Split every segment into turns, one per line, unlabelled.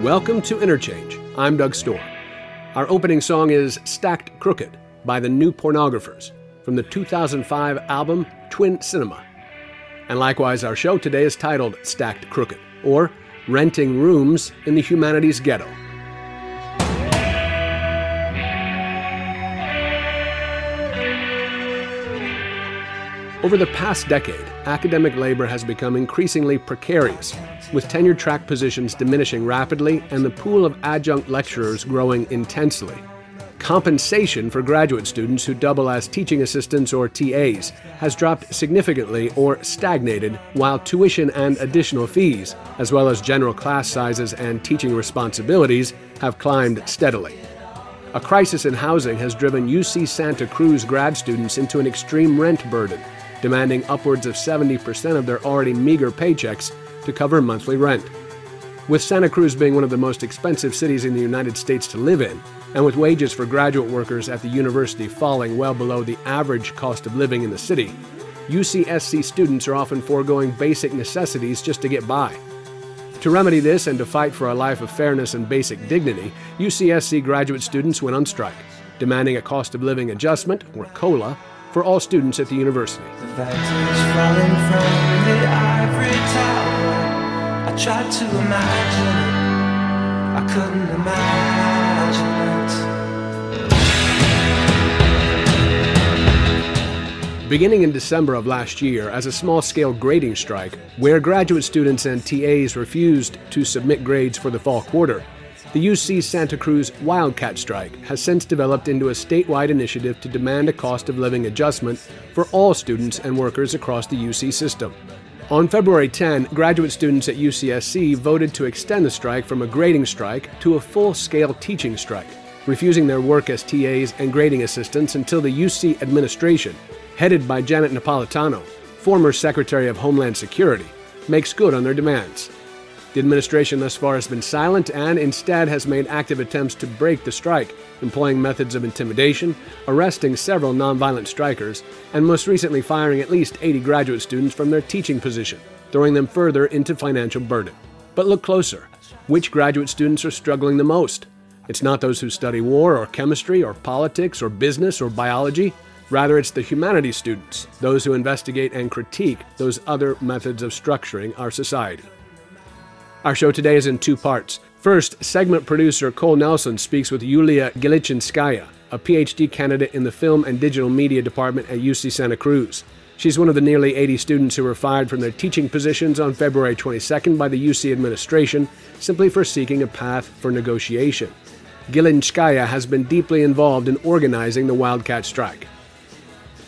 Welcome to Interchange. I'm Doug Storm. Our opening song is Stacked Crooked by the New Pornographers from the 2005 album Twin Cinema. And likewise, our show today is titled Stacked Crooked, or Renting Rooms in the Humanities Ghetto. Over the past decade, academic labor has become increasingly precarious, with tenure track positions diminishing rapidly and the pool of adjunct lecturers growing intensely. Compensation for graduate students who double as teaching assistants or TAs has dropped significantly or stagnated, while tuition and additional fees, as well as general class sizes and teaching responsibilities, have climbed steadily. A crisis in housing has driven UC Santa Cruz grad students into an extreme rent burden demanding upwards of 70% of their already meager paychecks to cover monthly rent. With Santa Cruz being one of the most expensive cities in the United States to live in, and with wages for graduate workers at the university falling well below the average cost of living in the city, UCSC students are often foregoing basic necessities just to get by. To remedy this and to fight for a life of fairness and basic dignity, UCSC graduate students went on strike, demanding a cost of living adjustment, or COLA, for all students at the university. I tried to imagine it. I couldn't imagine it. Beginning in December of last year, as a small scale grading strike, where graduate students and TAs refused to submit grades for the fall quarter, the UC Santa Cruz Wildcat Strike has since developed into a statewide initiative to demand a cost of living adjustment for all students and workers across the UC system. On February 10, graduate students at UCSC voted to extend the strike from a grading strike to a full scale teaching strike, refusing their work as TAs and grading assistants until the UC administration, headed by Janet Napolitano, former Secretary of Homeland Security, makes good on their demands. The administration thus far has been silent and instead has made active attempts to break the strike, employing methods of intimidation, arresting several nonviolent strikers, and most recently firing at least 80 graduate students from their teaching position, throwing them further into financial burden. But look closer. Which graduate students are struggling the most? It's not those who study war or chemistry or politics or business or biology. Rather, it's the humanities students, those who investigate and critique those other methods of structuring our society. Our show today is in two parts. First, segment producer Cole Nelson speaks with Yulia Gilichinskaya, a PhD candidate in the Film and Digital Media Department at UC Santa Cruz. She's one of the nearly 80 students who were fired from their teaching positions on February 22nd by the UC administration simply for seeking a path for negotiation. Gilichinskaya has been deeply involved in organizing the Wildcat strike.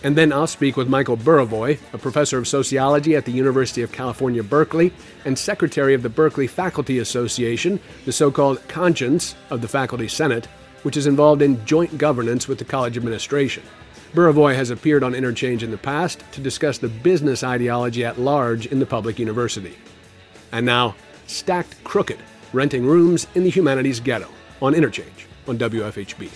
And then I'll speak with Michael Burawoy, a professor of sociology at the University of California, Berkeley, and secretary of the Berkeley Faculty Association, the so called conscience of the Faculty Senate, which is involved in joint governance with the college administration. Burawoy has appeared on Interchange in the past to discuss the business ideology at large in the public university. And now, Stacked Crooked, renting rooms in the humanities ghetto on Interchange on WFHB.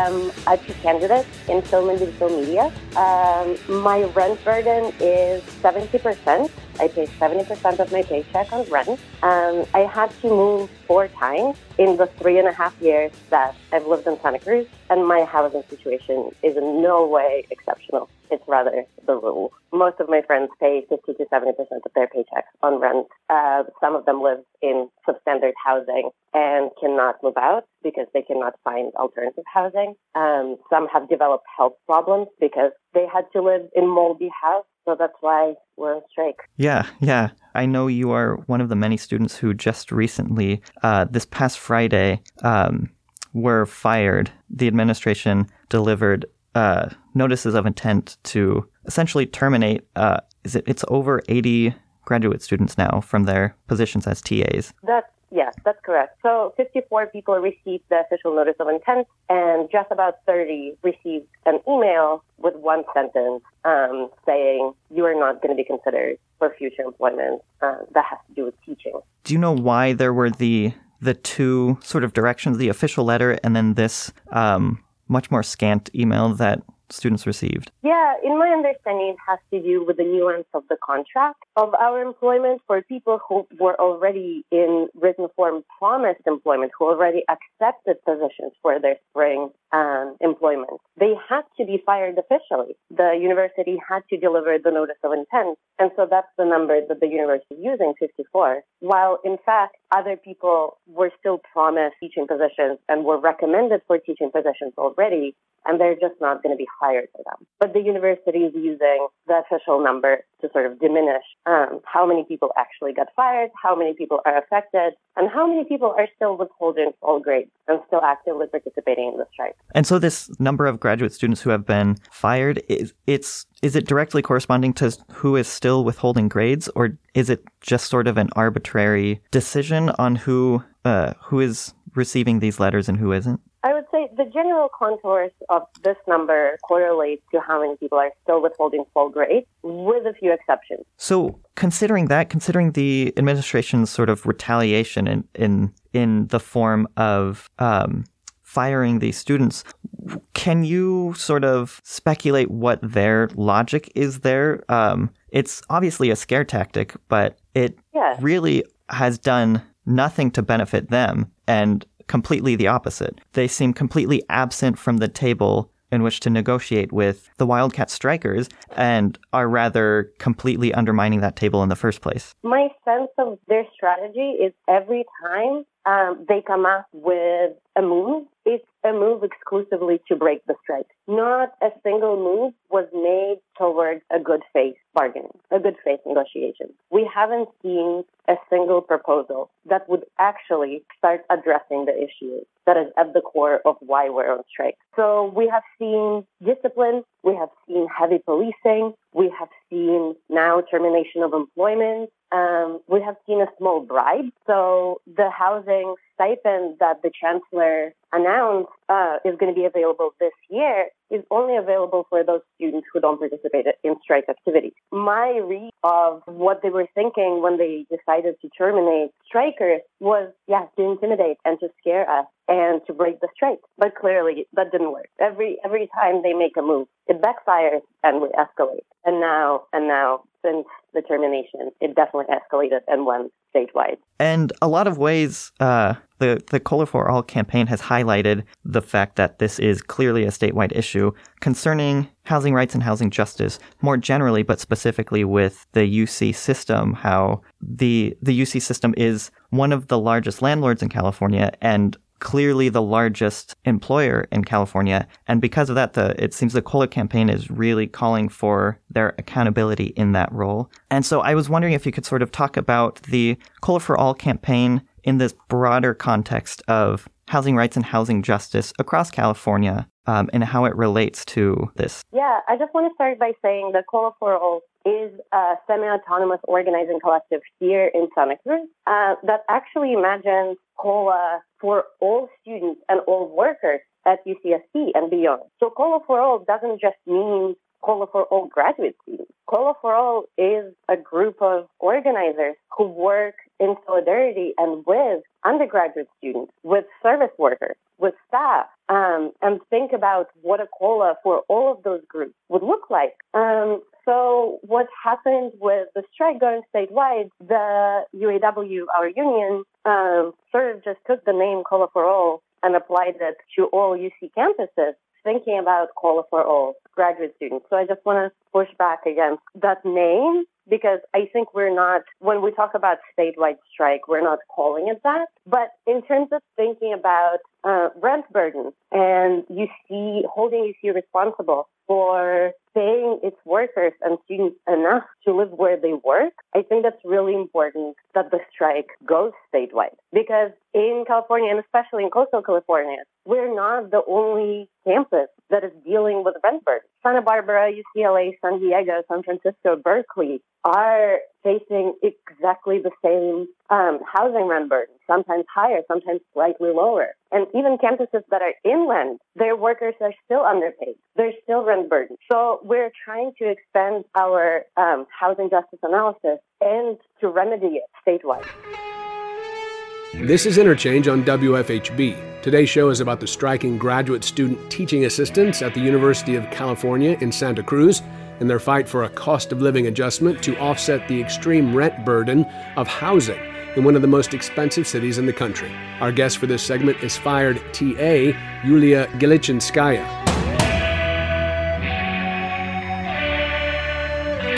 I am a candidate in film and digital media. Um, my rent burden is 70%. I pay 70% of my paycheck on rent. Um, I had to move four times in the three and a half years that I've lived in Santa Cruz, and my housing situation is in no way exceptional. It's rather the rule. Most of my friends pay 50 to 70% of their paychecks on rent. Uh, some of them live in substandard housing and cannot move out because they cannot find alternative housing. Um, some have developed health problems because they had to live in moldy house. So that's why we're on strike.
Yeah, yeah. I know you are one of the many students who just recently, uh, this past Friday, um, were fired. The administration delivered uh, notices of intent to essentially terminate. Uh, is it? It's over eighty graduate students now from their positions as TAs.
That's Yes, that's correct. So 54 people received the official notice of intent, and just about 30 received an email with one sentence um, saying you are not going to be considered for future employment uh, that has to do with teaching.
do you know why there were the the two sort of directions, the official letter and then this um, much more scant email that students received?
Yeah, in my understanding, it has to do with the nuance of the contract of our employment for people who were already in written form promised employment, who already accepted positions for their spring um, employment. They had to be fired officially. The university had to deliver the notice of intent. And so that's the number that the university is using, 54. While in fact, other people were still promised teaching positions and were recommended for teaching positions already and they're just not going to be hired for them. But the university is using the official number to sort of diminish um, how many people actually got fired, how many people are affected, and how many people are still withholding all grades and still actively participating in the strike.
And so, this number of graduate students who have been fired is it's is it directly corresponding to who is still withholding grades, or is it just sort of an arbitrary decision on who uh, who is receiving these letters and who isn't?
I would say the general contours of this number correlate to how many people are still withholding full grade, with a few exceptions.
So, considering that, considering the administration's sort of retaliation in in, in the form of um, firing these students, can you sort of speculate what their logic is there? Um, it's obviously a scare tactic, but it yeah. really has done nothing to benefit them. And completely the opposite. They seem completely absent from the table in which to negotiate with the Wildcat strikers and are rather completely undermining that table in the first place.
My sense of their strategy is every time um, they come up with a move, it's a move exclusively to break the strike. Not a single move was made towards a good faith bargaining, a good faith negotiation. We haven't seen a single proposal that would actually start addressing the issues that is at the core of why we're on strike. So we have seen discipline, we have seen heavy policing, we have seen now termination of employment, um, we have seen a small bribe. So the housing stipend that the chancellor announced uh, is going to be available this year is only available for those students who don't participate in strike activities. My read of what they were thinking when they decided to terminate strikers was, yes, to intimidate and to scare us and to break the strike. But clearly that didn't work. Every every time they make a move, it backfires and we escalate. And now and now since the termination, it definitely escalated and went statewide.
And a lot of ways, uh, the the Cola for All campaign has highlighted the fact that this is clearly a statewide issue concerning housing rights and housing justice more generally, but specifically with the UC system. How the the UC system is one of the largest landlords in California and clearly the largest employer in California. And because of that, the it seems the Cola campaign is really calling for their accountability in that role. And so I was wondering if you could sort of talk about the Cola for All campaign in this broader context of housing rights and housing justice across California um, and how it relates to this.
Yeah, I just want to start by saying that Cola for All is a semi-autonomous organizing collective here in Santa Cruz uh, that actually imagines COLA for all students and all workers at UCSC and beyond. So COLA for all doesn't just mean COLA for all graduate students. COLA for all is a group of organizers who work in solidarity and with undergraduate students, with service workers, with staff, um, and think about what a COLA for all of those groups would look like. Um, so what happened with the strike going statewide, the UAW, our union, um, sort of just took the name COLA for All and applied it to all UC campuses, thinking about COLA for All graduate students. So I just want to push back against that name because I think we're not, when we talk about statewide strike, we're not calling it that. But in terms of thinking about uh, rent burden and you see holding UC responsible for paying its workers and students enough to live where they work, I think that's really important that the strike goes statewide. Because in California, and especially in coastal California, we're not the only campus that is dealing with rent burden. Santa Barbara, UCLA, San Diego, San Francisco, Berkeley are facing exactly the same um, housing rent burden, sometimes higher, sometimes slightly lower. And even campuses that are inland, their workers are still underpaid. They're still rent burdened. So we're trying to expand our um, housing justice analysis and to remedy it statewide.
This is Interchange on WFHB. Today's show is about the striking graduate student teaching assistants at the University of California in Santa Cruz and their fight for a cost of living adjustment to offset the extreme rent burden of housing in one of the most expensive cities in the country. Our guest for this segment is fired TA Yulia Gilichinskaya.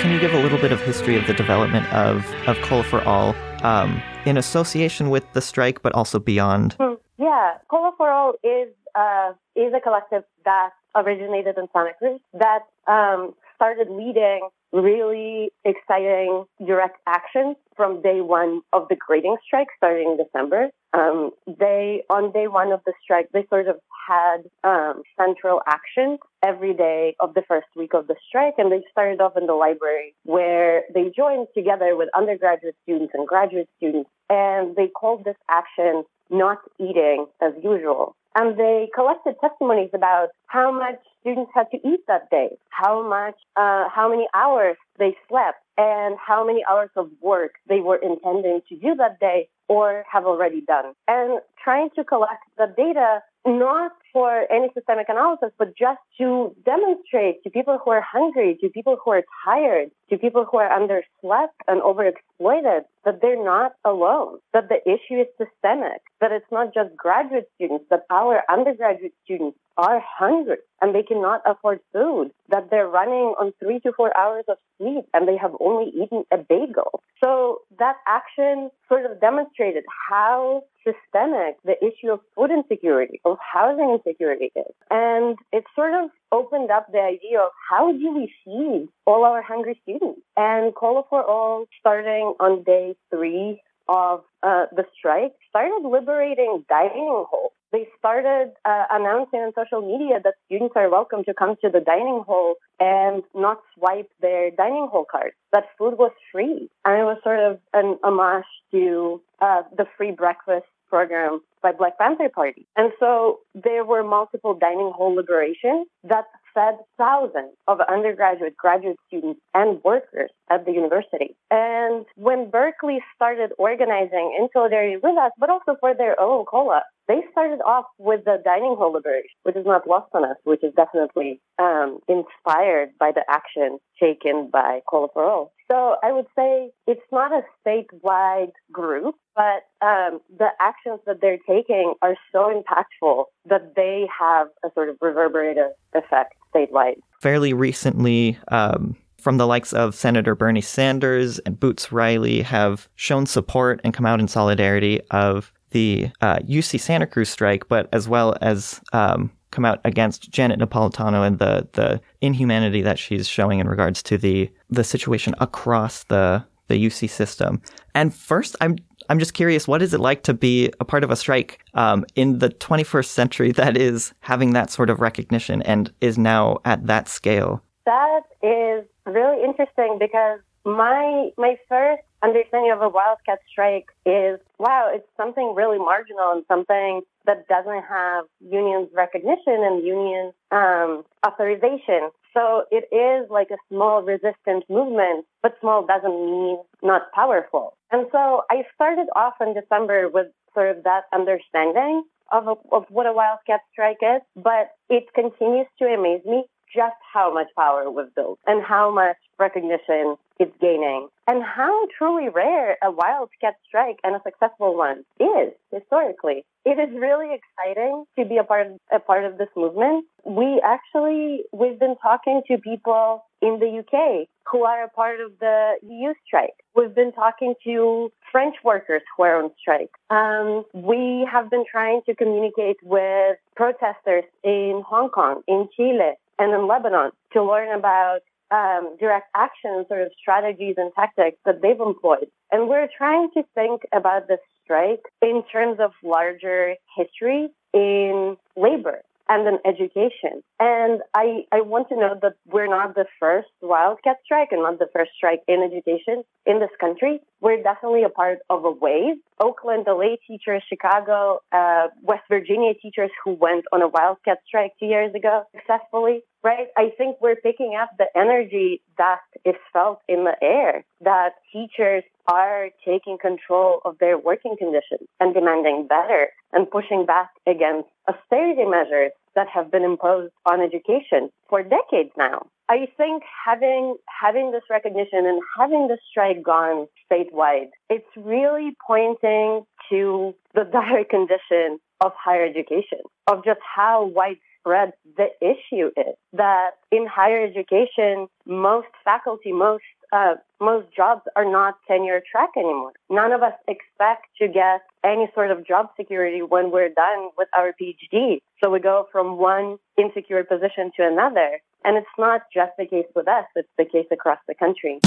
Can you give a little bit of history of the development of, of Cola for All um, in association with the strike, but also beyond?
Hmm. Yeah, Cola for All is uh, is a collective that originated in Santa Cruz that um, started leading really exciting direct actions from day one of the grading strike starting in December. Um, they, on day one of the strike, they sort of had um, central action every day of the first week of the strike. And they started off in the library where they joined together with undergraduate students and graduate students. And they called this action not eating as usual. And they collected testimonies about how much students had to eat that day, how much, uh, how many hours they slept, and how many hours of work they were intending to do that day or have already done. And trying to collect the data not for any systemic analysis, but just to demonstrate to people who are hungry, to people who are tired, to people who are underslept and overexploited, that they're not alone, that the issue is systemic, that it's not just graduate students, that our undergraduate students are hungry and they cannot afford food, that they're running on three to four hours of sleep and they have only eaten a bagel. So that action sort of demonstrated how systemic the issue of food insecurity, of housing insecurity is. And it sort of opened up the idea of how do we feed all our hungry students? And Cola for All, starting on day three of uh, the strike, started liberating dining halls they started uh, announcing on social media that students are welcome to come to the dining hall and not swipe their dining hall cards. That food was free. And it was sort of an homage to uh, the free breakfast program by Black Panther Party. And so there were multiple dining hall liberations that fed thousands of undergraduate, graduate students, and workers at the university. And when Berkeley started organizing in solidarity with us, but also for their own COLA, they started off with the dining hall liberation, which is not lost on us, which is definitely um, inspired by the action taken by Cola for All. So I would say it's not a statewide group, but um, the actions that they're taking are so impactful that they have a sort of reverberative effect statewide.
Fairly recently, um, from the likes of Senator Bernie Sanders and Boots Riley have shown support and come out in solidarity of the uh, UC Santa Cruz strike, but as well as um, come out against Janet Napolitano and the the inhumanity that she's showing in regards to the the situation across the the UC system. And first, I'm I'm just curious, what is it like to be a part of a strike um, in the 21st century that is having that sort of recognition and is now at that scale?
That is really interesting because my my first understanding of a wildcat strike is wow, it's something really marginal and something that doesn't have unions recognition and unions um, authorization. So it is like a small resistance movement, but small doesn't mean not powerful. And so I started off in December with sort of that understanding of, a, of what a wildcat strike is, but it continues to amaze me just how much power it was built and how much recognition it's gaining and how truly rare a wildcat strike and a successful one is historically. It is really exciting to be a part of, a part of this movement. We actually we've been talking to people in the UK who are a part of the UCU strike. We've been talking to French workers who are on strike. Um, we have been trying to communicate with protesters in Hong Kong, in Chile, and in Lebanon to learn about um, direct action sort of strategies and tactics that they've employed. And we're trying to think about the strike in terms of larger history in labor and in education. And I, I want to note that we're not the first wildcat strike and not the first strike in education in this country. We're definitely a part of a wave. Oakland, LA teachers, Chicago, uh, West Virginia teachers who went on a wildcat strike two years ago successfully. right? I think we're picking up the energy that is felt in the air, that teachers are taking control of their working conditions and demanding better and pushing back against austerity measures that have been imposed on education for decades now. I think having having this recognition and having the strike gone statewide, it's really pointing to the dire condition of higher education, of just how widespread the issue is. That in higher education, most faculty, most uh, most jobs are not tenure track anymore. None of us expect to get any sort of job security when we're done with our PhD. So we go from one insecure position to another. And it's not just the case with us, it's the case across the country.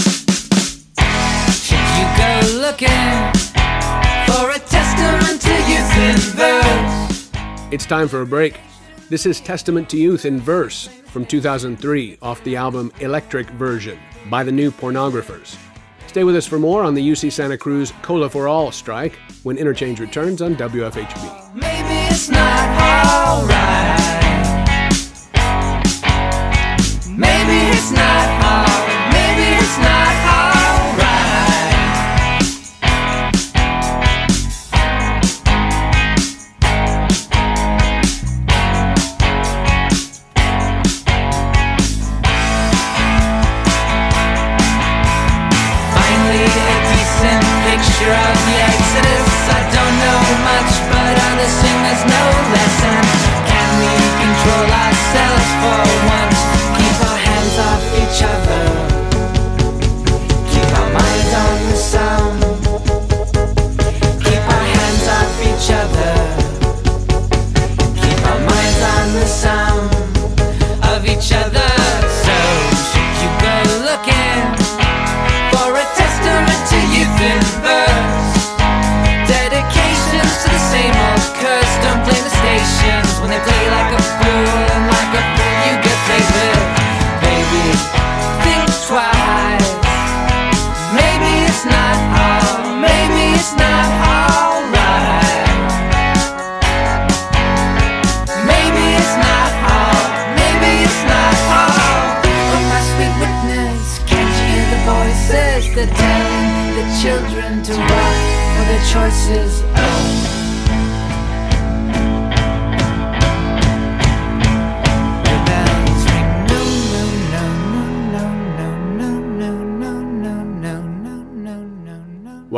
Should you go looking for a testament to youth in verse?
It's time for a break. This is Testament to Youth in Verse from 2003 off the album Electric Version by the New Pornographers. Stay with us for more on the UC Santa Cruz Cola for All strike when Interchange returns on WFHB.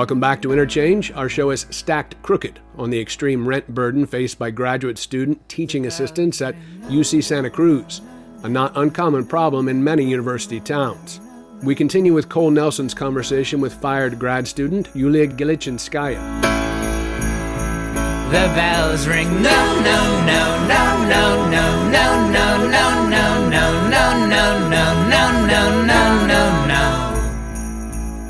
Welcome back to Interchange. Our show is stacked crooked on the extreme rent burden faced by graduate student teaching assistants at UC Santa Cruz, a not uncommon problem in many university towns. We continue with Cole Nelson's conversation with fired grad student Yulia Gilichinskaya.
The bells ring. No, no, no, no, no, no, no, no, no, no, no, no, no, no, no, no, no, no, no.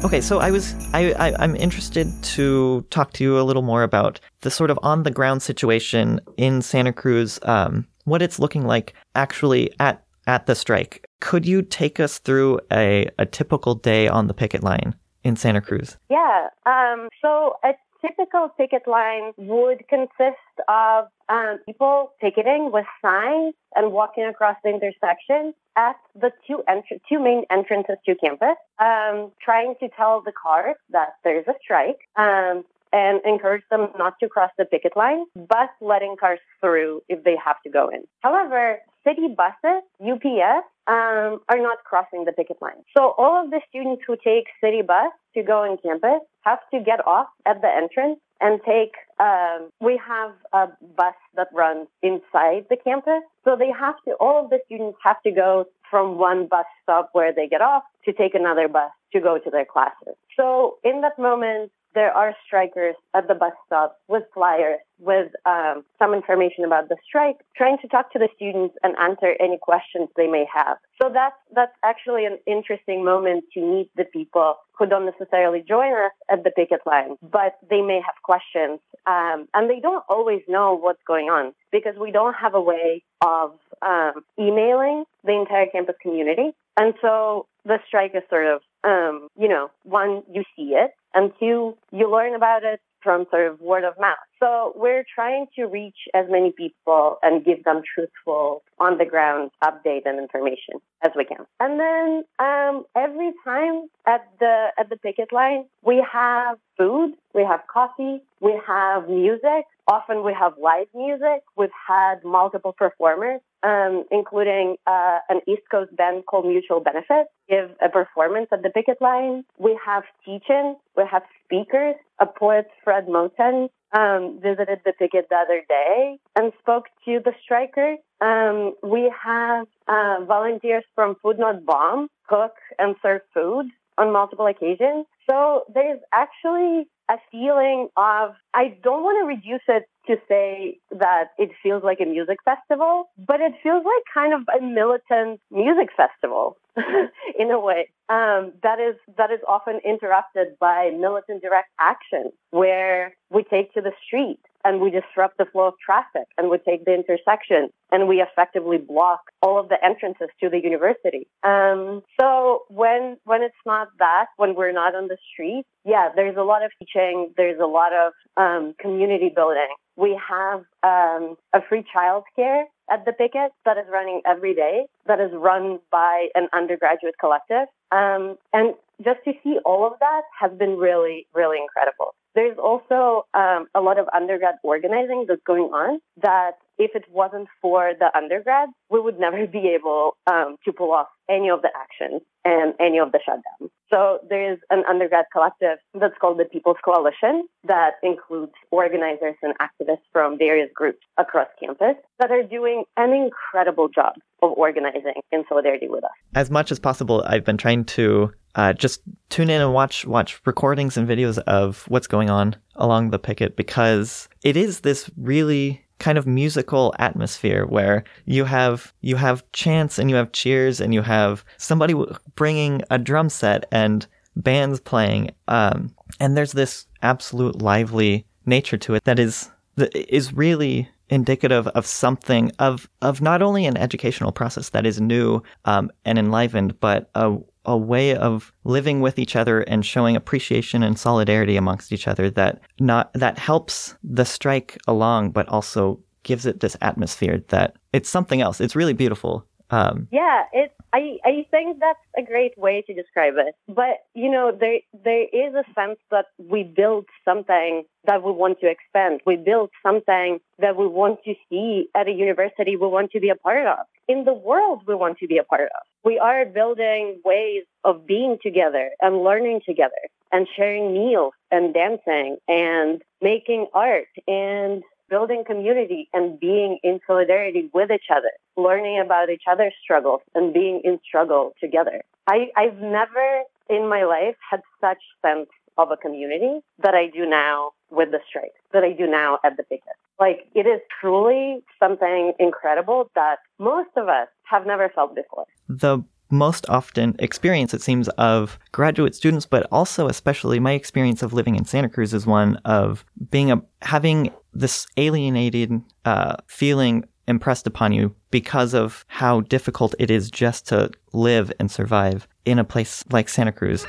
Okay, so I was I, I I'm interested to talk to you a little more about the sort of on the ground situation in Santa Cruz, um, what it's looking like actually at at the strike. Could you take us through a, a typical day on the picket line in Santa Cruz?
Yeah. Um, so a typical picket line would consist of um, people picketing with signs and walking across the intersection at the two entr- two main entrances to campus, um, trying to tell the cars that there's a strike. Um, and encourage them not to cross the picket line, but letting cars through if they have to go in. However, city buses, UPS, um, are not crossing the picket line. So all of the students who take city bus to go on campus have to get off at the entrance and take. Um, we have a bus that runs inside the campus, so they have to. All of the students have to go from one bus stop where they get off to take another bus to go to their classes. So in that moment, there are strikers at the bus stop with flyers, with um, some information about the strike, trying to talk to the students and answer any questions they may have. So that's that's actually an interesting moment to meet the people who don't necessarily join us at the picket line, but they may have questions, um, and they don't always know what's going on because we don't have a way of um, emailing the entire campus community, and so the strike is sort of um, you know, one, you see it, and two, you learn about it from sort of word of mouth. So we're trying to reach as many people and give them truthful, on the ground update and information as we can. And then um, every time at the at the picket line, we have food, we have coffee, we have music. Often we have live music. We've had multiple performers, um, including uh, an East Coast band called Mutual Benefit, give a performance at the picket line. We have teaching. We have speakers. A poet, Fred Moten, um, visited the picket the other day and spoke to the strikers. Um, we have uh, volunteers from Food Not Bomb cook and serve food on multiple occasions. So there's actually a feeling of, I don't want to reduce it to say that it feels like a music festival, but it feels like kind of a militant music festival in a way. Um, that is that is often interrupted by militant direct action, where we take to the street and we disrupt the flow of traffic and we take the intersection and we effectively block all of the entrances to the university. Um, so when when it's not that, when we're not on the street, yeah, there's a lot of teaching, there's a lot of um, community building. We have um, a free childcare at the picket that is running every day, that is run by an undergraduate collective. Um, and just to see all of that has been really, really incredible. There's also um, a lot of undergrad organizing that's going on that if it wasn't for the undergrad, we would never be able um, to pull off any of the actions and any of the shutdowns. So there is an undergrad collective that's called the People's Coalition that includes organizers and activists from various groups across campus that are doing an incredible job of organizing in solidarity with us.
As much as possible, I've been trying to uh, just tune in and watch watch recordings and videos of what's going on along the picket because it is this really kind of musical atmosphere where you have you have chants and you have cheers and you have somebody bringing a drum set and bands playing um, and there's this absolute lively nature to it that is that is really indicative of something of of not only an educational process that is new um, and enlivened but a a way of living with each other and showing appreciation and solidarity amongst each other that not that helps the strike along, but also gives it this atmosphere that it's something else. It's really beautiful. Um,
yeah, it's. I I think that's a great way to describe it. But you know, there there is a sense that we build something that we want to expand. We build something that we want to see at a university we want to be a part of. In the world we want to be a part of. We are building ways of being together and learning together and sharing meals and dancing and making art and building community and being in solidarity with each other, learning about each other's struggles and being in struggle together. I, I've never in my life had such sense of a community that I do now with the strike, that I do now at the picket. Like it is truly something incredible that most of us have never felt before.
The most often experience, it seems, of graduate students, but also especially my experience of living in Santa Cruz is one of being a having this alienated uh, feeling impressed upon you because of how difficult it is just to live and survive in a place like Santa Cruz.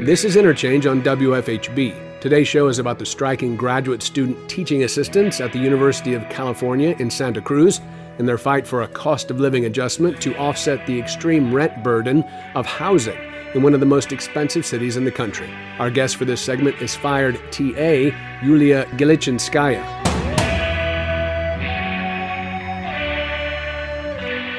This is Interchange on WFHB. Today's show is about the striking graduate student teaching assistants at the University of California in Santa Cruz in their fight for a cost of living adjustment to offset the extreme rent burden of housing in one of the most expensive cities in the country. Our guest for this segment is fired TA Yulia Gilichinskaya.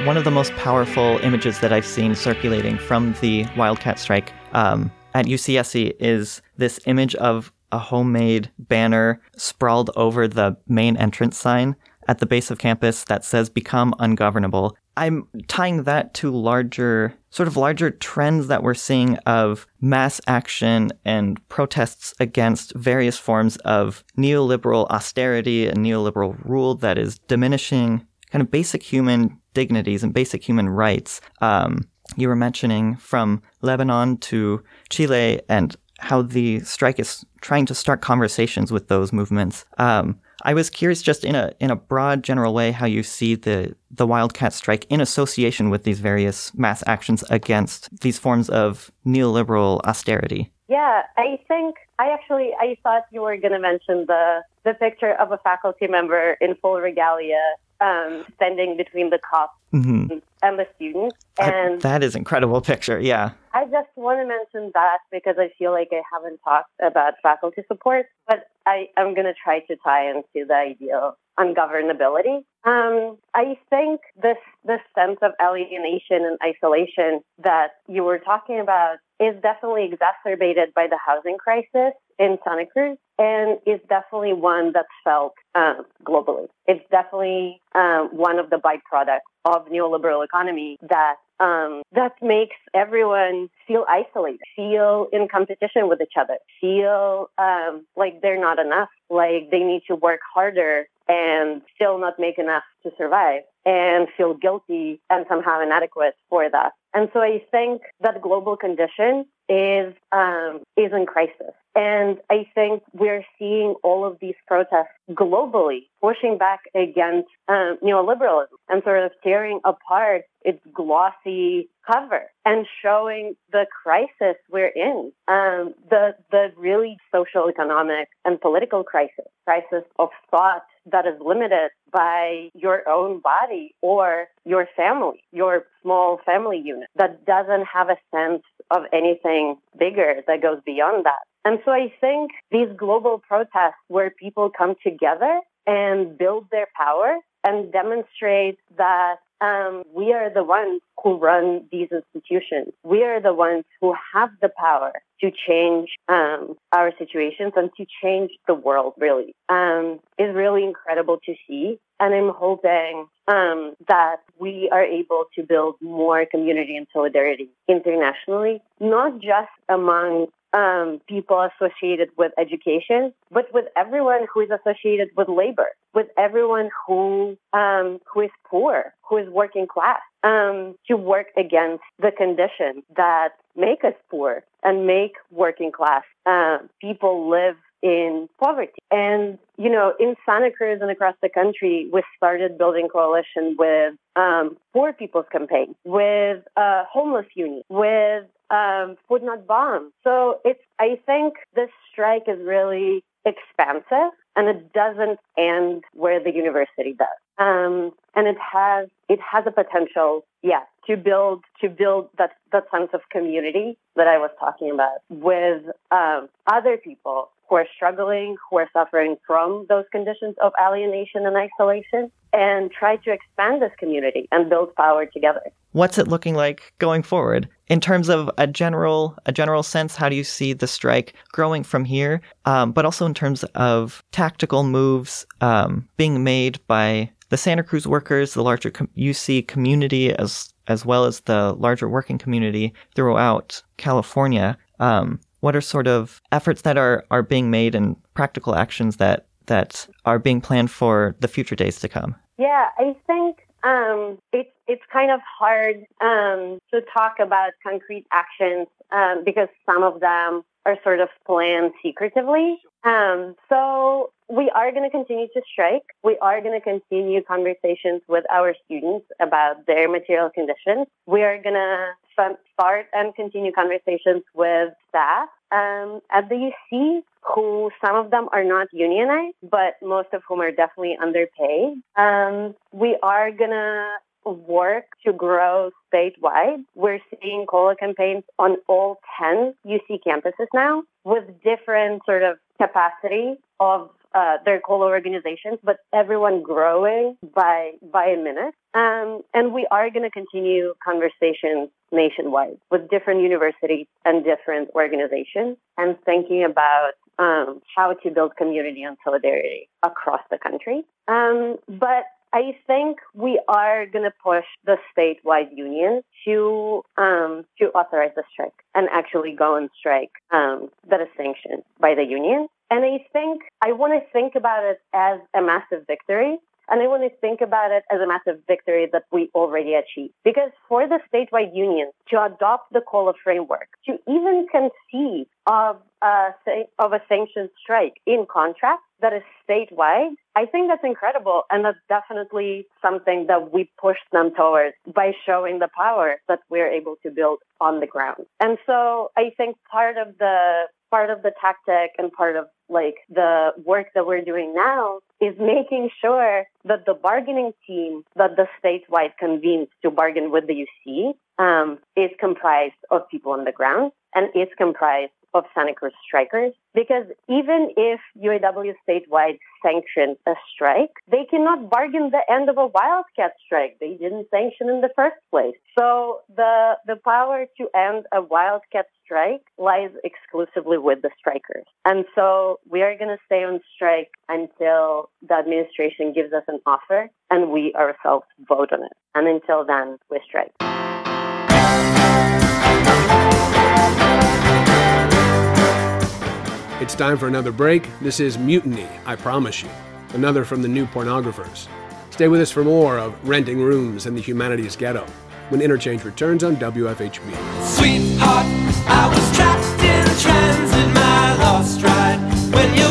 One of the most powerful images that I've seen circulating from the Wildcat strike um, at UCSC is this image of a homemade banner sprawled over the main entrance sign at the base of campus that says become ungovernable. I'm tying that to larger, sort of larger trends that we're seeing of mass action and protests against various forms of neoliberal austerity and neoliberal rule that is diminishing kind of basic human dignities and basic human rights. Um, you were mentioning from Lebanon to Chile and how the strike is trying to start conversations with those movements. Um, I was curious, just in a in a broad, general way, how you see the the wildcat strike in association with these various mass actions against these forms of neoliberal austerity.
Yeah, I think I actually I thought you were going to mention the the picture of a faculty member in full regalia um, standing between the cops
Mhm.
and the students,
I-
and
that is incredible picture. Yeah.
I just want to mention that because I feel like I haven't talked about faculty support, but I am going to try to tie into the idea of ungovernability. Um, I think this this sense of alienation and isolation that you were talking about is definitely exacerbated by the housing crisis in Santa Cruz, and is definitely one that's felt um, globally. It's definitely um, one of the byproducts of neoliberal economy that um, that makes everyone feel isolated, feel in competition with each other, feel um, like they're not enough, like they need to work harder and still not make enough to survive, and feel guilty and somehow inadequate for that. And so I think that global condition is um, is in crisis. And I think we're seeing all of these protests globally pushing back against um, neoliberalism and sort of tearing apart its glossy cover and showing the crisis we're in, um, the the really social, economic, and political crisis, crisis of thought that is limited by your own body or your family, your small family unit that doesn't have a sense of anything bigger that goes beyond that. And so I think these global protests where people come together and build their power and demonstrate that um, we are the ones who run these institutions. We are the ones who have the power to change um, our situations and to change the world, really, um, is really incredible to see. And I'm hoping um, that we are able to build more community and solidarity internationally, not just among um, people associated with education, but with everyone who is associated with labor, with everyone who um, who is poor, who is working class, um, to work against the conditions that make us poor and make working class uh, people live in poverty. And, you know, in Santa Cruz and across the country, we started building coalition with um, Poor People's Campaign, with uh, Homeless Union, with um, Food Not Bomb. So it's, I think this strike is really expansive and it doesn't end where the university does. Um, and it has, it has a potential, yeah, to build, to build that, that sense of community that I was talking about with um, other people who are struggling, who are suffering from those conditions of alienation and isolation, and try to expand this community and build power together.
What's it looking like going forward in terms of a general a general sense? How do you see the strike growing from here? Um, but also in terms of tactical moves um, being made by the Santa Cruz workers, the larger com- UC community, as as well as the larger working community throughout California. Um, what are sort of efforts that are are being made and practical actions that that are being planned for the future days to come?
Yeah, I think um, it's it's kind of hard um, to talk about concrete actions um, because some of them are sort of planned secretively. Um, so we are going to continue to strike. We are going to continue conversations with our students about their material conditions. We are going to start and continue conversations with staff um, at the UC, who some of them are not unionized, but most of whom are definitely underpaid. Um, we are going to work to grow statewide. We're seeing COLA campaigns on all 10 UC campuses now with different sort of capacity of uh, their COLA organizations, but everyone growing by by a minute. Um, and we are going to continue conversations nationwide with different universities and different organizations and thinking about um, how to build community and solidarity across the country. Um, but I think we are going to push the statewide union to um, to authorize the strike and actually go on strike um, that is sanctioned by the union. And I think I want to think about it as a massive victory And I want to think about it as a massive victory that we already achieved. Because for the statewide unions to adopt the COLA framework, to even conceive of a, of a sanctioned strike in contract that is statewide, I think that's incredible. And that's definitely something that we push them towards by showing the power that we're able to build on the ground. And so I think part of the part of the tactic and part of like the work that we're doing now is making sure that the bargaining team that the statewide convenes to bargain with the UC um, is comprised of people on the ground and is comprised of Santa Cruz strikers because even if UAW statewide sanctioned a strike, they cannot bargain the end of a wildcat strike. They didn't sanction in the first place. So the the power to end a wildcat strike lies exclusively with the strikers. And so we are going to stay on strike until the administration gives us an offer and we ourselves vote on it. And until then, we strike.
It's time for another break. This is Mutiny, I promise you. Another from the new pornographers. Stay with us for more of Renting Rooms in the Humanities Ghetto when Interchange returns on WFHB.
Sweetheart, I was trapped in transit, my lost ride. When you're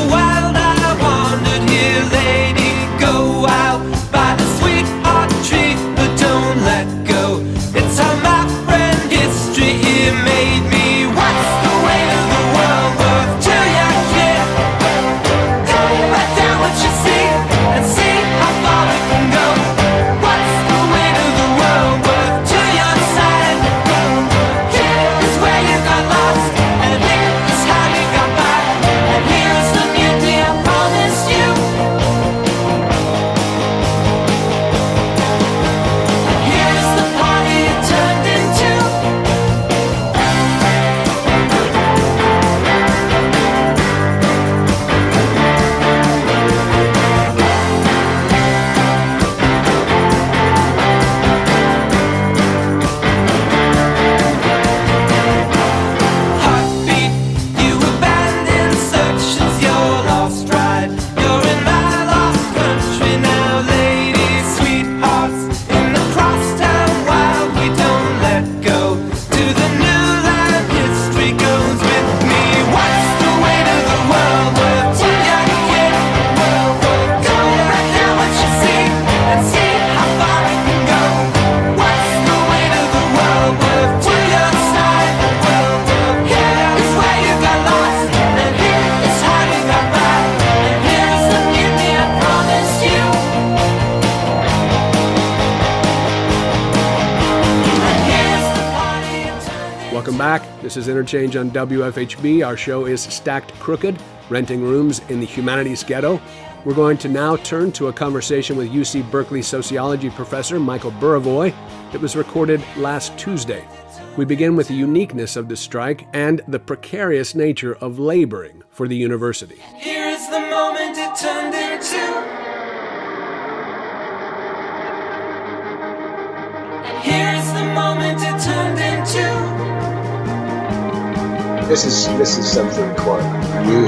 This is Interchange on WFHB. Our show is Stacked Crooked, renting rooms in the humanities ghetto. We're going to now turn to a conversation with UC Berkeley sociology professor Michael Burawoy that was recorded last Tuesday. We begin with the uniqueness of the strike and the precarious nature of laboring for the university.
Here is the moment it turned into. Here is the moment it turned into.
This is this is something quite new.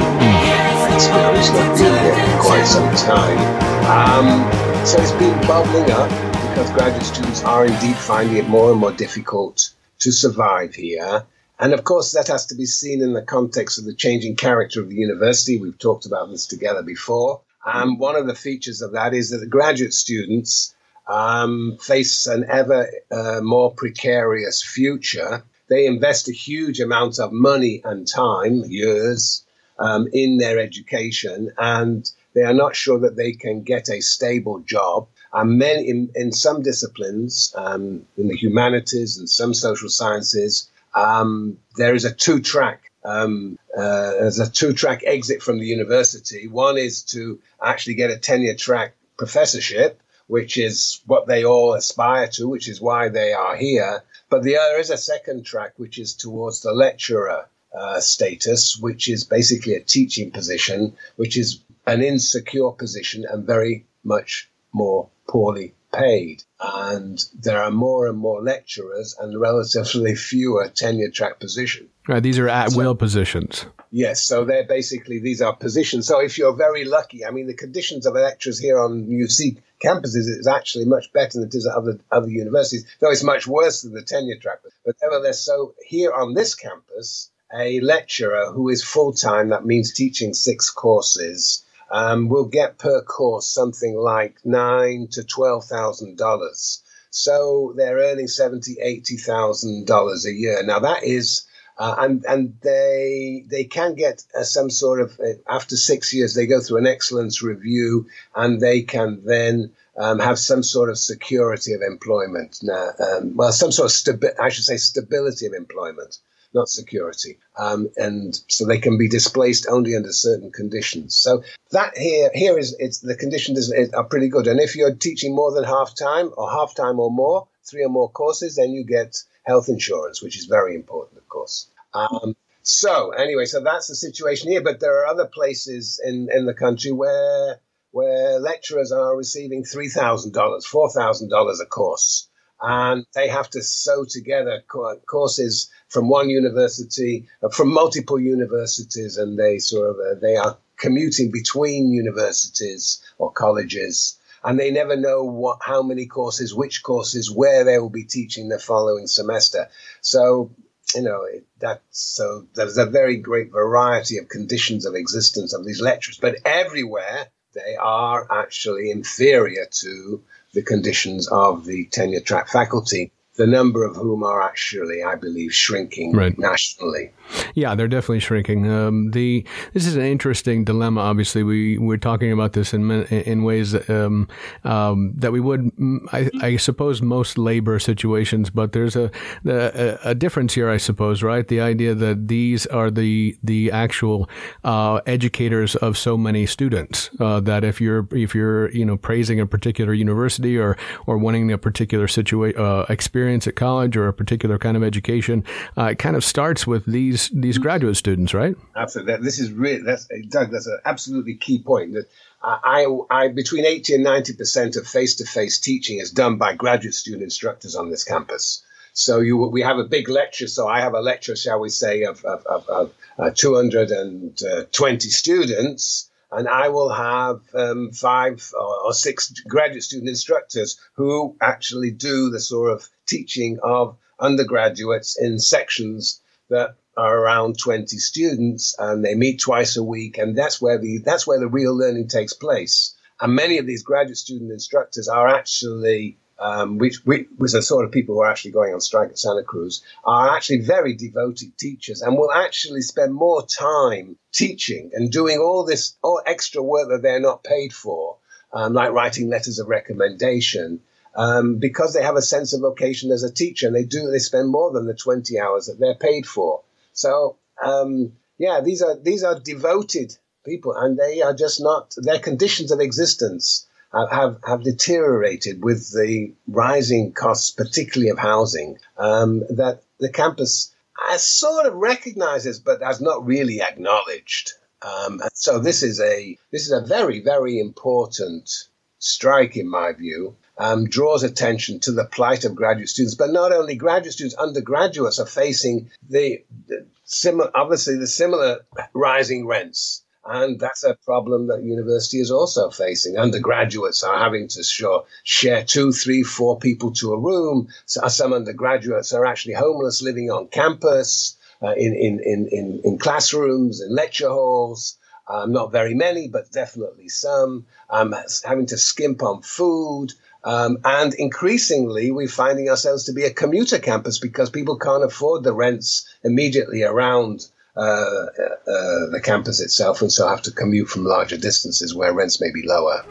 It's been, it's not been here for quite some time. Um, so it's been bubbling up because graduate students are indeed finding it more and more difficult to survive here. And of course, that has to be seen in the context of the changing character of the university. We've talked about this together before. Um, one of the features of that is that the graduate students um, face an ever uh, more precarious future. They invest a huge amount of money and time, years, um, in their education, and they are not sure that they can get a stable job. And many, in, in some disciplines, um, in the humanities and some social sciences, um, there is a two-track um, uh, there's a two-track exit from the university. One is to actually get a tenure-track professorship, which is what they all aspire to, which is why they are here. But the other a second track, which is towards the lecturer uh, status, which is basically a teaching position, which is an insecure position and very much more poorly paid. And there are more and more lecturers and relatively fewer tenure track positions.
Right, these are at will positions.
Yes, so they're basically these are positions. So if you're very lucky, I mean, the conditions of lecturers here on UC campuses is actually much better than it is at other other universities, though it's much worse than the tenure track. But nevertheless, so here on this campus, a lecturer who is full time, that means teaching six courses, um, will get per course something like nine to twelve thousand dollars. So they're earning seventy, eighty thousand dollars a year. Now that is uh, and and they they can get uh, some sort of uh, after six years they go through an excellence review and they can then um, have some sort of security of employment. Now, um, well, some sort of stabi- I should say stability of employment, not security, um, and so they can be displaced only under certain conditions. So that here here is it's the conditions are pretty good. And if you're teaching more than half time or half time or more, three or more courses, then you get health insurance, which is very important, course. Um, so anyway, so that's the situation here. But there are other places in, in the country where where lecturers are receiving three thousand dollars, four thousand dollars a course, and they have to sew together courses from one university, uh, from multiple universities, and they sort of uh, they are commuting between universities or colleges and they never know what how many courses, which courses, where they will be teaching the following semester. So you know that so there's a very great variety of conditions of existence of these lectures, but everywhere they are actually inferior to the conditions of the tenure track faculty the number of whom are actually, I believe, shrinking right. nationally.
Yeah, they're definitely shrinking. Um, the this is an interesting dilemma. Obviously, we we're talking about this in in ways that, um, um, that we would, I, I, suppose, most labor situations. But there's a, a, a difference here, I suppose, right? The idea that these are the the actual uh, educators of so many students. Uh, that if you're if you're you know praising a particular university or or wanting a particular situation uh, experience at college or a particular kind of education, uh, it kind of starts with these these graduate students, right?
Absolutely. This is really that's Doug. That's an absolutely key point. That I, I between eighty and ninety percent of face to face teaching is done by graduate student instructors on this campus. So you, we have a big lecture. So I have a lecture, shall we say, of, of, of, of uh, 220 students, and I will have um, five or, or, six graduate student instructors who actually do the sort of teaching of undergraduates in sections that are around 20 students and they meet twice a week and that's where the that's where the real learning takes place. And many of these graduate student instructors are actually um, which, which, which are sort of people who are actually going on strike at Santa Cruz, are actually very devoted teachers and will actually spend more time teaching and doing all this all extra work that they're not paid for, um, like writing letters of recommendation, um, because they have a sense of vocation as a teacher and they do they spend more than the 20 hours that they're paid for. So um, yeah, these are these are devoted people, and they are just not their conditions of existence have have deteriorated with the rising costs, particularly of housing. Um, that the campus sort of recognizes, but has not really acknowledged. Um, so this is a this is a very very important strike in my view. Um, draws attention to the plight of graduate students, but not only graduate students, undergraduates are facing the, the similar, obviously the similar rising rents. And that's a problem that university is also facing. Undergraduates are having to sure, share two, three, four people to a room. So some undergraduates are actually homeless living on campus, uh, in, in, in, in, in classrooms, in lecture halls. Um, not very many, but definitely some. Um, having to skimp on food. Um, and increasingly, we're finding ourselves to be a commuter campus because people can't afford the rents immediately around uh, uh, the campus itself and so have to commute from larger distances where rents may be lower.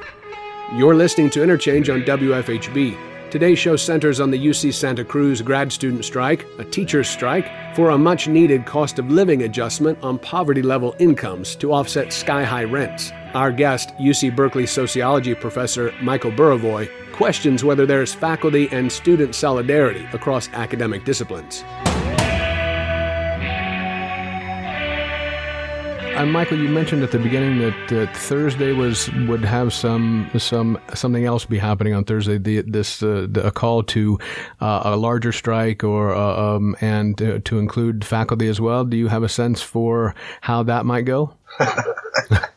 You're listening to Interchange on WFHB. Today's show centers on the UC Santa Cruz grad student strike, a teacher's strike, for a much needed cost of living adjustment on poverty level incomes to offset sky high rents. Our guest, UC Berkeley sociology professor Michael Burawoy, questions whether there is faculty and student solidarity across academic disciplines.
uh, Michael, you mentioned at the beginning that uh, Thursday was would have some some something else be happening on Thursday. The, this uh, the, a call to uh, a larger strike or uh, um, and to include faculty as well. Do you have a sense for how that might go?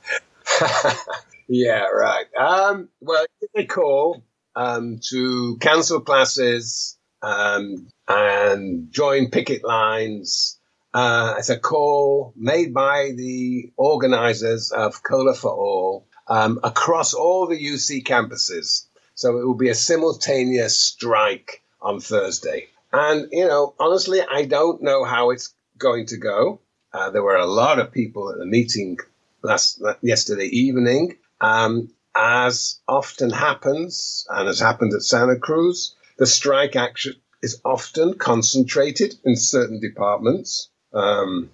yeah, right. Um, well, a call um, to cancel classes um, and join picket lines uh, it's a call made by the organizers of Cola for All um, across all the UC campuses. So it will be a simultaneous strike on Thursday. And, you know, honestly, I don't know how it's going to go. Uh, there were a lot of people at the meeting last yesterday evening. Um, as often happens, and has happened at Santa Cruz, the strike action is often concentrated in certain departments. Um,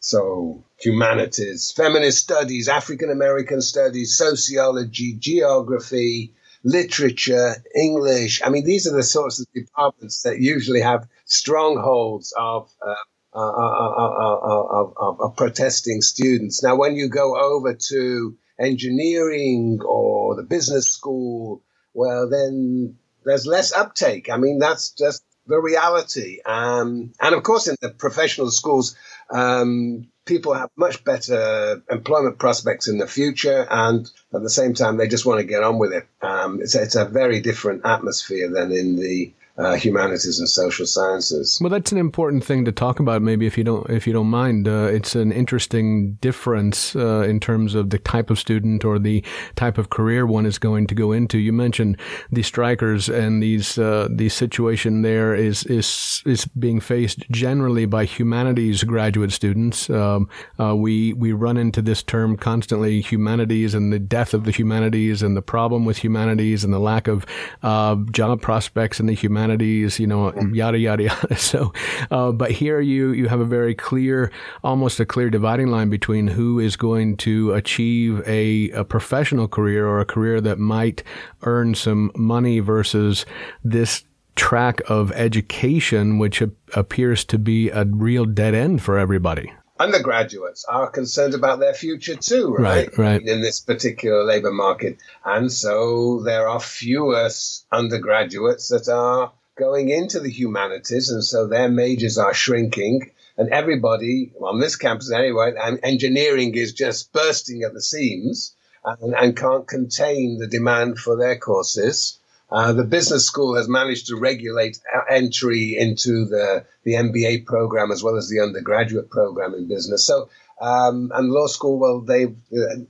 so humanities, feminist studies, African American studies, sociology, geography, literature, English. I mean, these are the sorts of departments that usually have strongholds of, uh, uh, uh, of, of protesting students. Now, when you go over to engineering or the business school, well, then there's less uptake. I mean, that's just the reality. Um, and of course, in the professional schools, um, people have much better employment prospects in the future, and at the same time, they just want to get on with it. Um, it's, it's a very different atmosphere than in the uh, humanities and social sciences.
Well, that's an important thing to talk about. Maybe if you don't, if you don't mind, uh, it's an interesting difference uh, in terms of the type of student or the type of career one is going to go into. You mentioned the strikers and these uh, the situation there is is is being faced generally by humanities graduate students. Um, uh, we we run into this term constantly: humanities and the death of the humanities and the problem with humanities and the lack of uh, job prospects in the humanities humanities, you know, yada yada yada. So, uh, but here you you have a very clear, almost a clear dividing line between who is going to achieve a, a professional career or a career that might earn some money versus this track of education, which appears to be a real dead end for everybody
undergraduates are concerned about their future too, right?
Right, right.
In this particular labor market. And so there are fewer undergraduates that are going into the humanities, and so their majors are shrinking. And everybody on this campus, anyway, and engineering is just bursting at the seams and, and can't contain the demand for their courses. Uh, the business school has managed to regulate entry into the, the MBA program as well as the undergraduate program in business. So, um, and law school, well, they uh,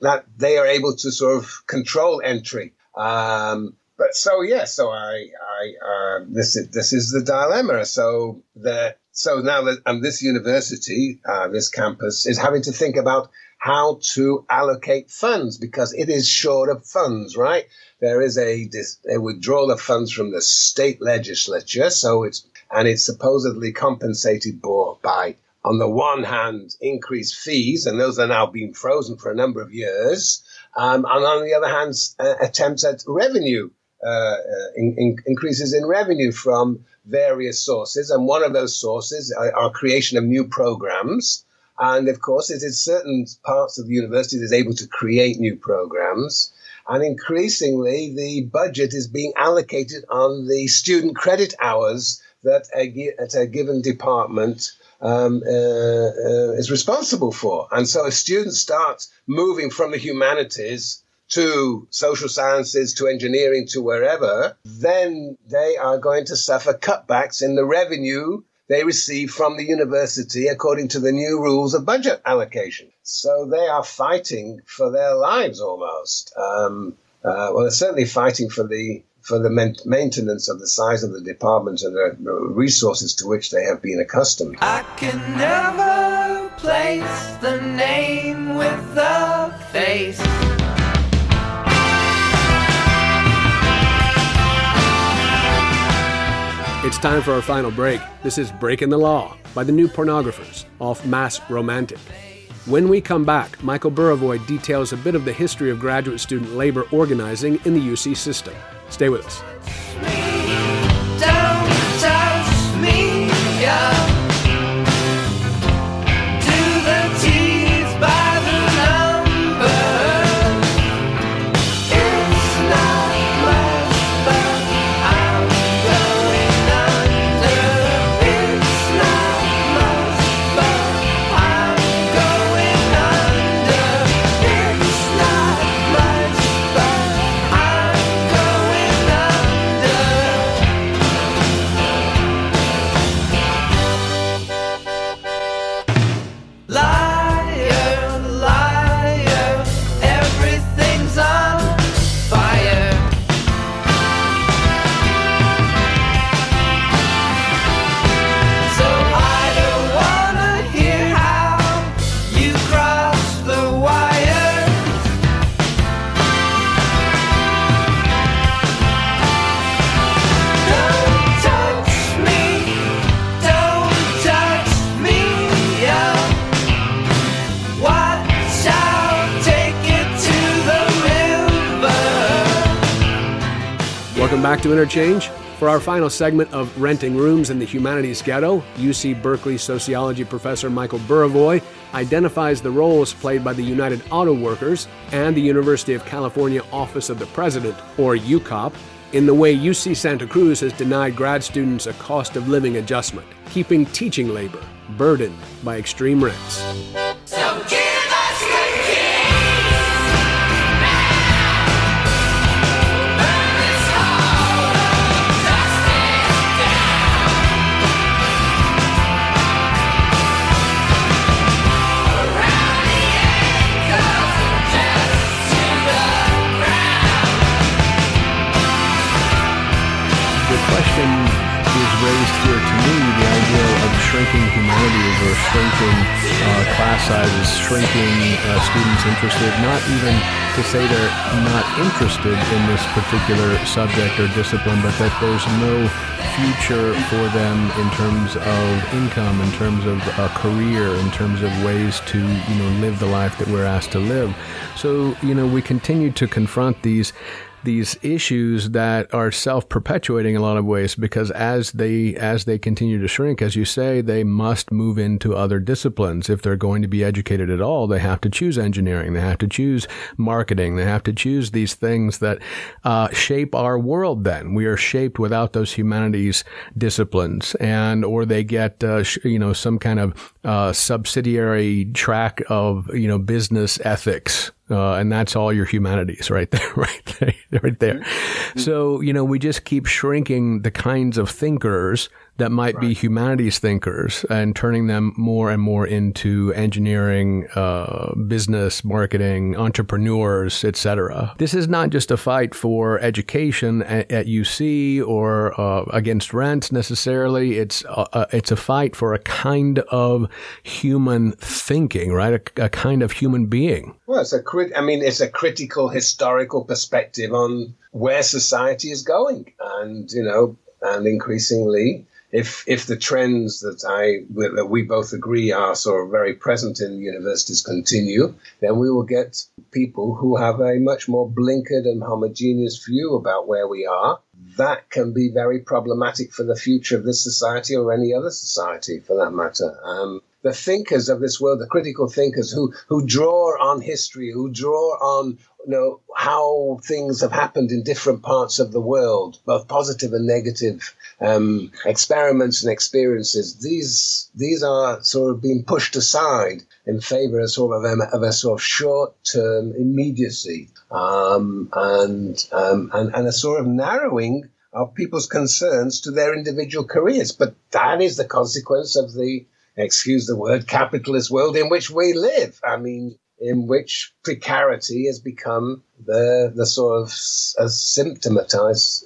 that they are able to sort of control entry. Um, but so yeah, so I, I uh, this is this is the dilemma. So the so now that and this university, uh, this campus is having to think about how to allocate funds because it is short of funds, right? There is a, a withdrawal of funds from the state legislature, so it's and it's supposedly compensated by, on the one hand, increased fees, and those are now being frozen for a number of years, um, and on the other hand, uh, attempts at revenue in, in increases in revenue from various sources, and one of those sources are, are creation of new programs. And of course, it is certain parts of the university that is able to create new programs. And increasingly, the budget is being allocated on the student credit hours that a, at a given department um, uh, uh, is responsible for. And so, if students start moving from the humanities to social sciences, to engineering, to wherever, then they are going to suffer cutbacks in the revenue they receive from the university according to the new rules of budget allocation. So they are fighting for their lives almost. Um, uh, well, they're certainly fighting for the for the maintenance of the size of the department and the resources to which they have been accustomed.
I can never place the name with the face.
It's time for our final break. This is Breaking the Law by the New Pornographers off Mass Romantic. When we come back, Michael Burawoy details a bit of the history of graduate student labor organizing in the UC system. Stay with us.
To Interchange. For our final segment of Renting Rooms in the Humanities Ghetto, UC Berkeley sociology professor Michael Burawoy identifies the roles played by the United Auto Workers and the University of California Office of the President, or UCOP, in the way UC Santa Cruz has denied grad students a cost of living adjustment, keeping teaching labor burdened by extreme rents.
Humanities or shrinking uh, class sizes, shrinking uh, students interested, not even to say they're not interested in this particular subject or discipline, but that there's no future for them in terms of income, in terms of a career, in terms of ways to, you know, live the life that we're asked to live. So, you know, we continue to confront these these issues that are self-perpetuating in a lot of ways because as they as they continue to shrink as you say they must move into other disciplines. If they're going to be educated at all they have to choose engineering. They have to choose marketing. They have to choose these things that uh, shape our world then. We are shaped without those humanities disciplines and or they get uh, sh- you know some kind of uh, subsidiary track of you know business ethics uh, and that's all your humanities right there, right there, right there. So you know, we just keep shrinking the kinds of thinkers that might be humanities thinkers and turning them more and more into engineering, uh, business, marketing, entrepreneurs, etc. This is not just a fight for education at, at UC or uh, against rents necessarily. It's a, a, it's a fight for a kind of human thinking, right? A, a kind of human being.
Well, it's a crit- I mean, it's a critical historical perspective on where society is going, and you know, and increasingly, if if the trends that I that we both agree are sort of very present in universities continue, then we will get people who have a much more blinkered and homogeneous view about where we are. That can be very problematic for the future of this society or any other society, for that matter. Um, the thinkers of this world, the critical thinkers who who draw on history, who draw on you know how things have happened in different parts of the world, both positive and negative um, experiments and experiences. These these are sort of being pushed aside in favour of sort of a, of a sort of short term immediacy um, and, um, and and a sort of narrowing of people's concerns to their individual careers. But that is the consequence of the excuse the word, capitalist world in which we live. I mean, in which precarity has become the the sort of as symptomatized,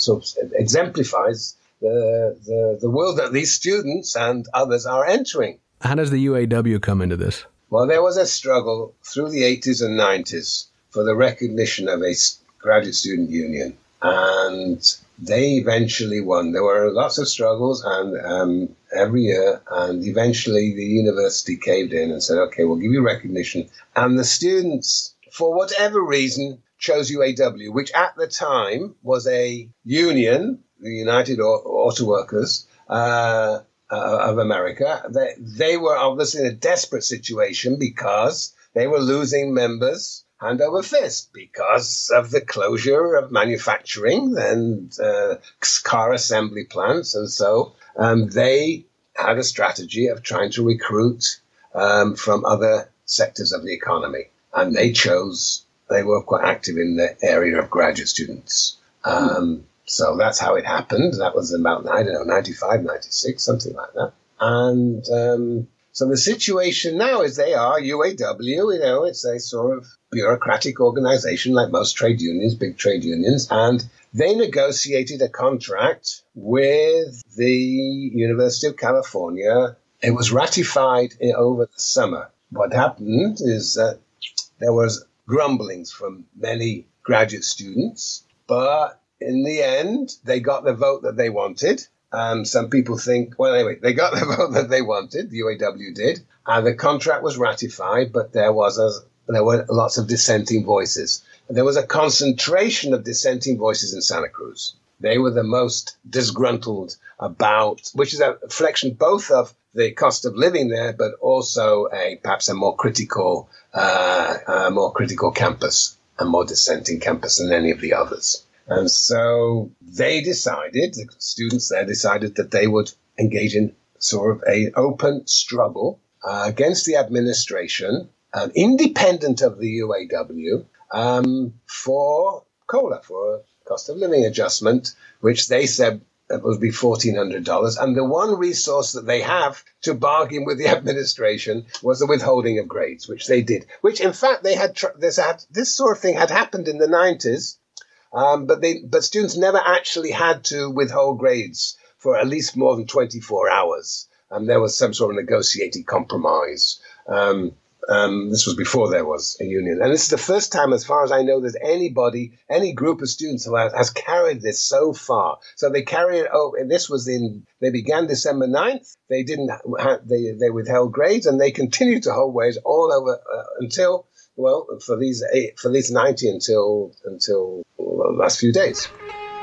sort of exemplifies the, the the world that these students and others are entering.
How does the UAW come into this?
Well, there was a struggle through the 80s and 90s for the recognition of a graduate student union, and they eventually won. There were lots of struggles, and um, every year, and eventually the university caved in and said, "Okay, we'll give you recognition." And the students, for whatever reason, chose UAW, which at the time was a union, the United Auto Workers. Uh, uh, of America. They, they were obviously in a desperate situation because they were losing members hand over fist because of the closure of manufacturing and uh, car assembly plants. And so um, they had a strategy of trying to recruit um, from other sectors of the economy. And they chose, they were quite active in the area of graduate students. Um, so that's how it happened. That was about, I don't know, 95, 96, something like that. And um, so the situation now is they are UAW, you know, it's a sort of bureaucratic organization like most trade unions, big trade unions. And they negotiated a contract with the University of California. It was ratified over the summer. What happened is that there was grumblings from many graduate students, but in the end, they got the vote that they wanted. Um, some people think, well, anyway, they got the vote that they wanted, the UAW did, and the contract was ratified, but there was a there were lots of dissenting voices. And There was a concentration of dissenting voices in Santa Cruz. They were the most disgruntled about, which is a reflection both of the cost of living there, but also a perhaps a more critical, uh, a more critical campus, a more dissenting campus than any of the others. And so they decided, the students there decided that they would engage in sort of a open struggle uh, against the administration, um, independent of the UAW, um, for COLA, for cost of living adjustment, which they said it would be $1,400. And the one resource that they have to bargain with the administration was the withholding of grades, which they did, which in fact they had, tr- this, had this sort of thing had happened in the 90s. Um, but they, but students never actually had to withhold grades for at least more than 24 hours. And there was some sort of negotiated compromise. Um, um, this was before there was a union. And this is the first time, as far as I know, that anybody, any group of students has, has carried this so far. So they carry it, oh, this was in, they began December 9th. They didn't, have, they, they withheld grades and they continued to hold grades all over uh, until, well, for these eight, for these 90 until, until the last few days.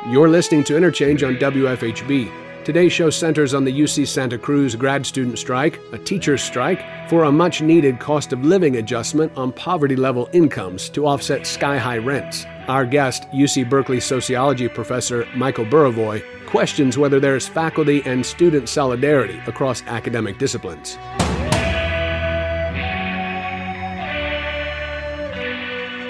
You're listening to Interchange on WFHB. Today's show centers on the UC Santa Cruz grad student strike, a teacher's strike, for a much needed cost of living adjustment on poverty level incomes to offset sky high rents. Our guest, UC Berkeley sociology professor Michael Burawoy, questions whether there is faculty and student solidarity across academic disciplines.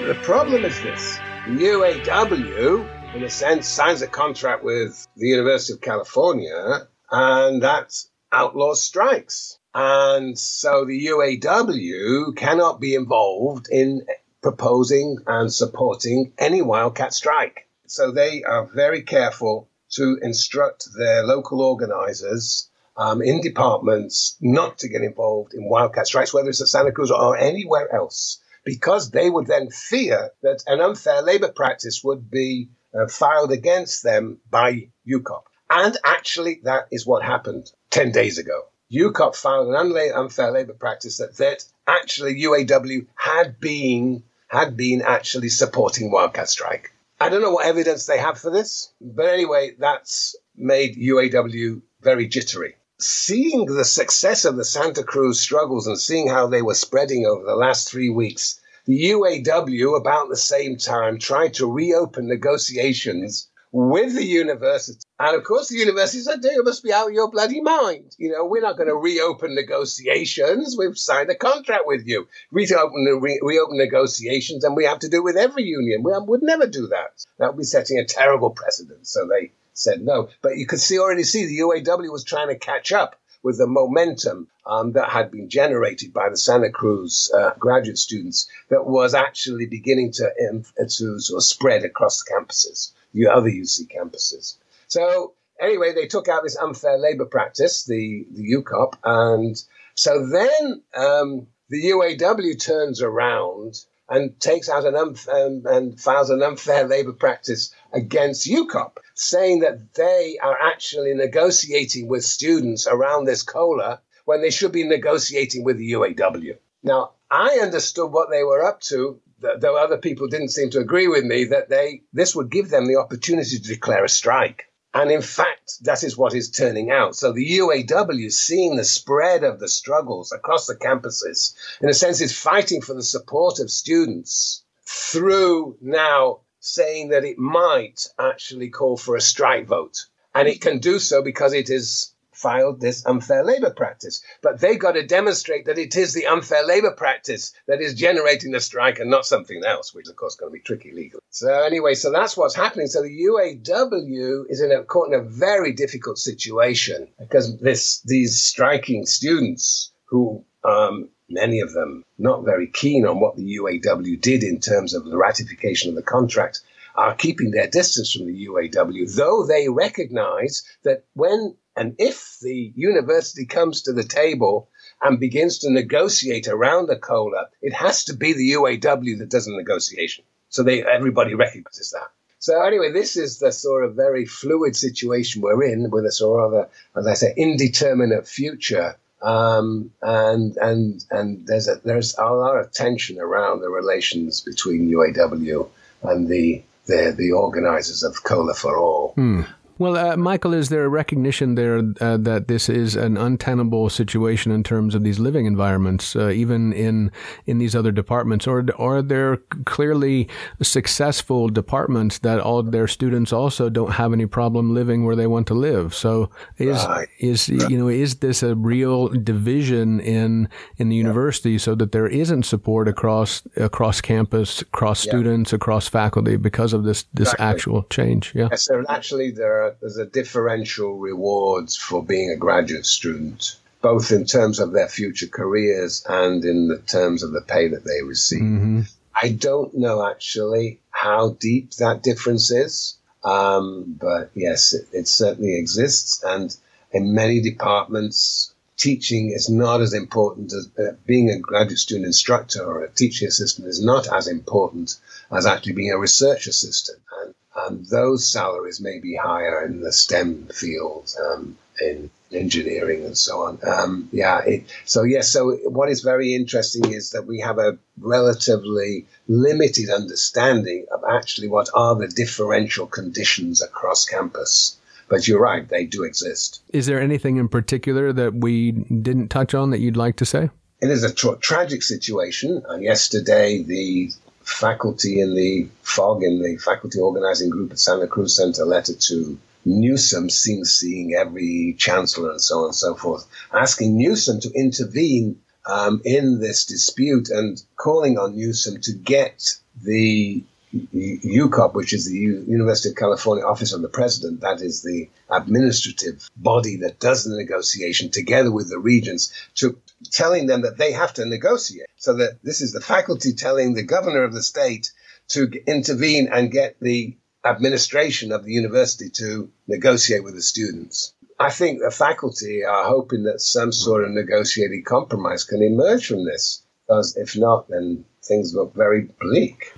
The problem is this UAW in a sense, signs a contract with the University of California, and that outlaws strikes. And so the UAW cannot be involved in proposing and supporting any wildcat strike. So they are very careful to instruct their local organizers um, in departments not to get involved in wildcat strikes, whether it's at Santa Cruz or anywhere else, because they would then fear that an unfair labor practice would be uh, filed against them by UCOP. And actually, that is what happened 10 days ago. UCOP filed an unfair labor practice that, that actually UAW had been, had been actually supporting Wildcat Strike. I don't know what evidence they have for this, but anyway, that's made UAW very jittery. Seeing the success of the Santa Cruz struggles and seeing how they were spreading over the last three weeks, the UAW, about the same time, tried to reopen negotiations with the university. And of course, the university said, You must be out of your bloody mind. You know, we're not going to reopen negotiations. We've signed a contract with you. Reopen, re- reopen negotiations, and we have to do it with every union. We would never do that. That would be setting a terrible precedent. So they said no. But you could see already see the UAW was trying to catch up with the momentum um, that had been generated by the Santa Cruz uh, graduate students that was actually beginning to, um, to sort of spread across the campuses, the other UC campuses. So anyway, they took out this unfair labor practice, the, the UCOP, and so then um, the UAW turns around and takes out an unfair, um, and files an unfair labor practice against UCOP saying that they are actually negotiating with students around this COLA when they should be negotiating with the UAW. Now, I understood what they were up to, though other people didn't seem to agree with me, that they this would give them the opportunity to declare a strike. And in fact, that is what is turning out. So the UAW, seeing the spread of the struggles across the campuses, in a sense, is fighting for the support of students through now saying that it might actually call for a strike vote. And it can do so because it has filed this unfair labor practice. But they've got to demonstrate that it is the unfair labor practice that is generating the strike and not something else, which of course is going to be tricky legally. So anyway, so that's what's happening. So the UAW is in a, caught in a very difficult situation because this these striking students who um, many of them not very keen on what the UAW did in terms of the ratification of the contract, are keeping their distance from the UAW, though they recognize that when and if the university comes to the table and begins to negotiate around the COLA, it has to be the UAW that does the negotiation. So they everybody recognizes that. So anyway, this is the sort of very fluid situation we're in with a sort of, a, as I say, indeterminate future Um, and and and there's a there's a lot of tension around the relations between UAW and the the, the organizers of Cola for All.
Hmm. Well, uh, Michael, is there a recognition there uh, that this is an untenable situation in terms of these living environments, uh, even in in these other departments, or are there clearly successful departments that all their students also don't have any problem living where they want to live? So, is right. is you know is this a real division in in the university so that there isn't support across across campus, across yeah. students, across faculty because of this this exactly. actual change?
Yeah. Yes, there actually there are there's a differential rewards for being a graduate student, both in terms of their future careers and in the terms of the pay that they receive. Mm-hmm. I don't know actually how deep that difference is, um, but yes, it, it certainly exists. And in many departments, teaching is not as important as uh, being a graduate student instructor or a teaching assistant is not as important as actually being a research assistant. And um, those salaries may be higher in the STEM fields, um, in engineering and so on. Um, yeah. It, so yes. So what is very interesting is that we have a relatively limited understanding of actually what are the differential conditions across campus. But you're right; they do exist.
Is there anything in particular that we didn't touch on that you'd like to say?
It is a tra- tragic situation. Uh, yesterday, the faculty in the FOG, in the faculty organizing group at Santa Cruz, sent a letter to Newsom, seeing, seeing every chancellor and so on and so forth, asking Newsom to intervene um, in this dispute and calling on Newsom to get the UCOP, which is the U- University of California Office of the President, that is the administrative body that does the negotiation together with the regents, to telling them that they have to negotiate. So that this is the faculty telling the governor of the state to intervene and get the administration of the university to negotiate with the students. I think the faculty are hoping that some sort of negotiated compromise can emerge from this, because if not, then things look very bleak.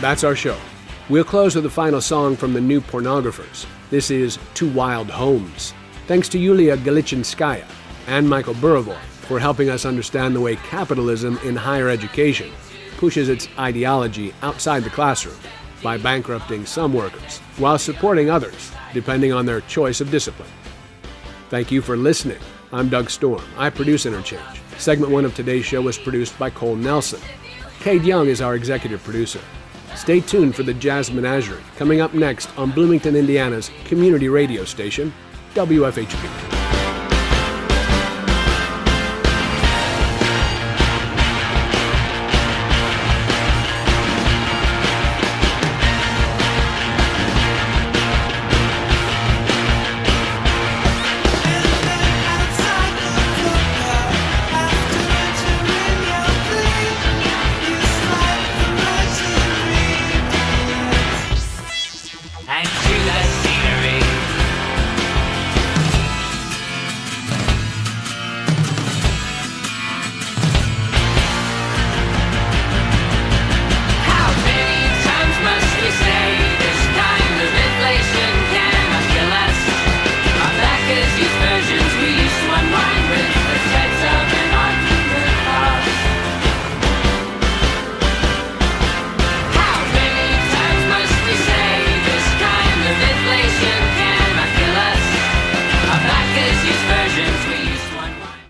That's our show. We'll close with a final song from the new pornographers. This is To Wild Homes. Thanks to Yulia Galichinskaya and Michael Burawoy for helping us understand the way capitalism in higher education pushes its ideology outside the classroom by bankrupting some workers while supporting others, depending on their choice of discipline. Thank you for listening. I'm Doug Storm. I produce Interchange. Segment one of today's show was produced by Cole Nelson. Cade Young is our executive producer. Stay tuned for the Jazz Menagerie coming up next on Bloomington, Indiana's community radio station, WFHB.